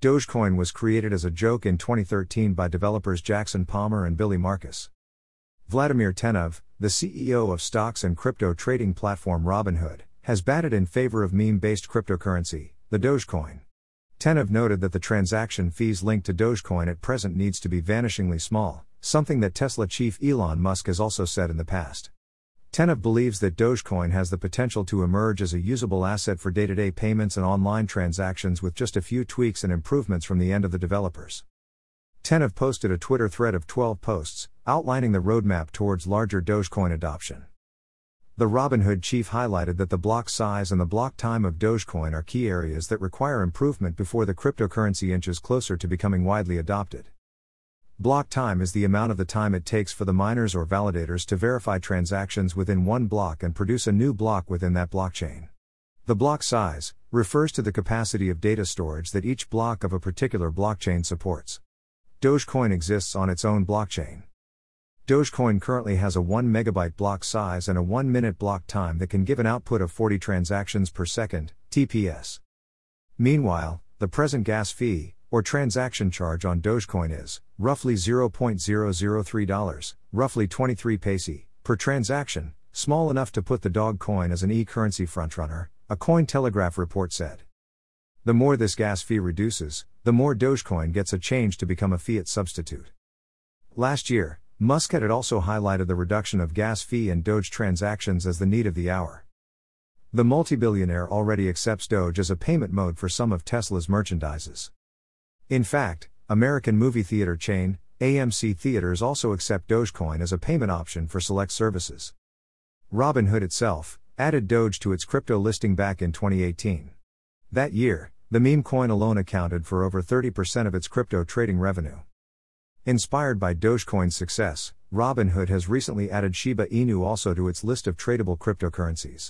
Dogecoin was created as a joke in 2013 by developers Jackson Palmer and Billy Markus. Vladimir Tenev, the CEO of stocks and crypto trading platform Robinhood, has batted in favor of meme based cryptocurrency, the Dogecoin. Tenev noted that the transaction fees linked to Dogecoin at present needs to be vanishingly small, something that Tesla chief Elon Musk has also said in the past. Tenev believes that Dogecoin has the potential to emerge as a usable asset for day to day payments and online transactions with just a few tweaks and improvements from the end of the developers. Tenev posted a Twitter thread of 12 posts, outlining the roadmap towards larger Dogecoin adoption. The Robinhood chief highlighted that the block size and the block time of Dogecoin are key areas that require improvement before the cryptocurrency inches closer to becoming widely adopted. Block time is the amount of the time it takes for the miners or validators to verify transactions within one block and produce a new block within that blockchain. The block size refers to the capacity of data storage that each block of a particular blockchain supports. Dogecoin exists on its own blockchain. Dogecoin currently has a 1 megabyte block size and a 1 minute block time that can give an output of 40 transactions per second, TPS. Meanwhile, the present gas fee, or transaction charge on Dogecoin is roughly $0.003, roughly 23 paise per transaction, small enough to put the Dogecoin as an e-currency frontrunner, a Cointelegraph report said. The more this gas fee reduces, the more Dogecoin gets a change to become a fiat substitute. Last year, Musk had also highlighted the reduction of gas fee and Doge transactions as the need of the hour. The multi-billionaire already accepts Doge as a payment mode for some of Tesla's merchandises. In fact, American movie theater chain, AMC Theaters also accept Dogecoin as a payment option for select services. Robinhood itself added Doge to its crypto listing back in 2018. That year, the meme coin alone accounted for over 30% of its crypto trading revenue. Inspired by Dogecoin's success, Robinhood has recently added Shiba Inu also to its list of tradable cryptocurrencies.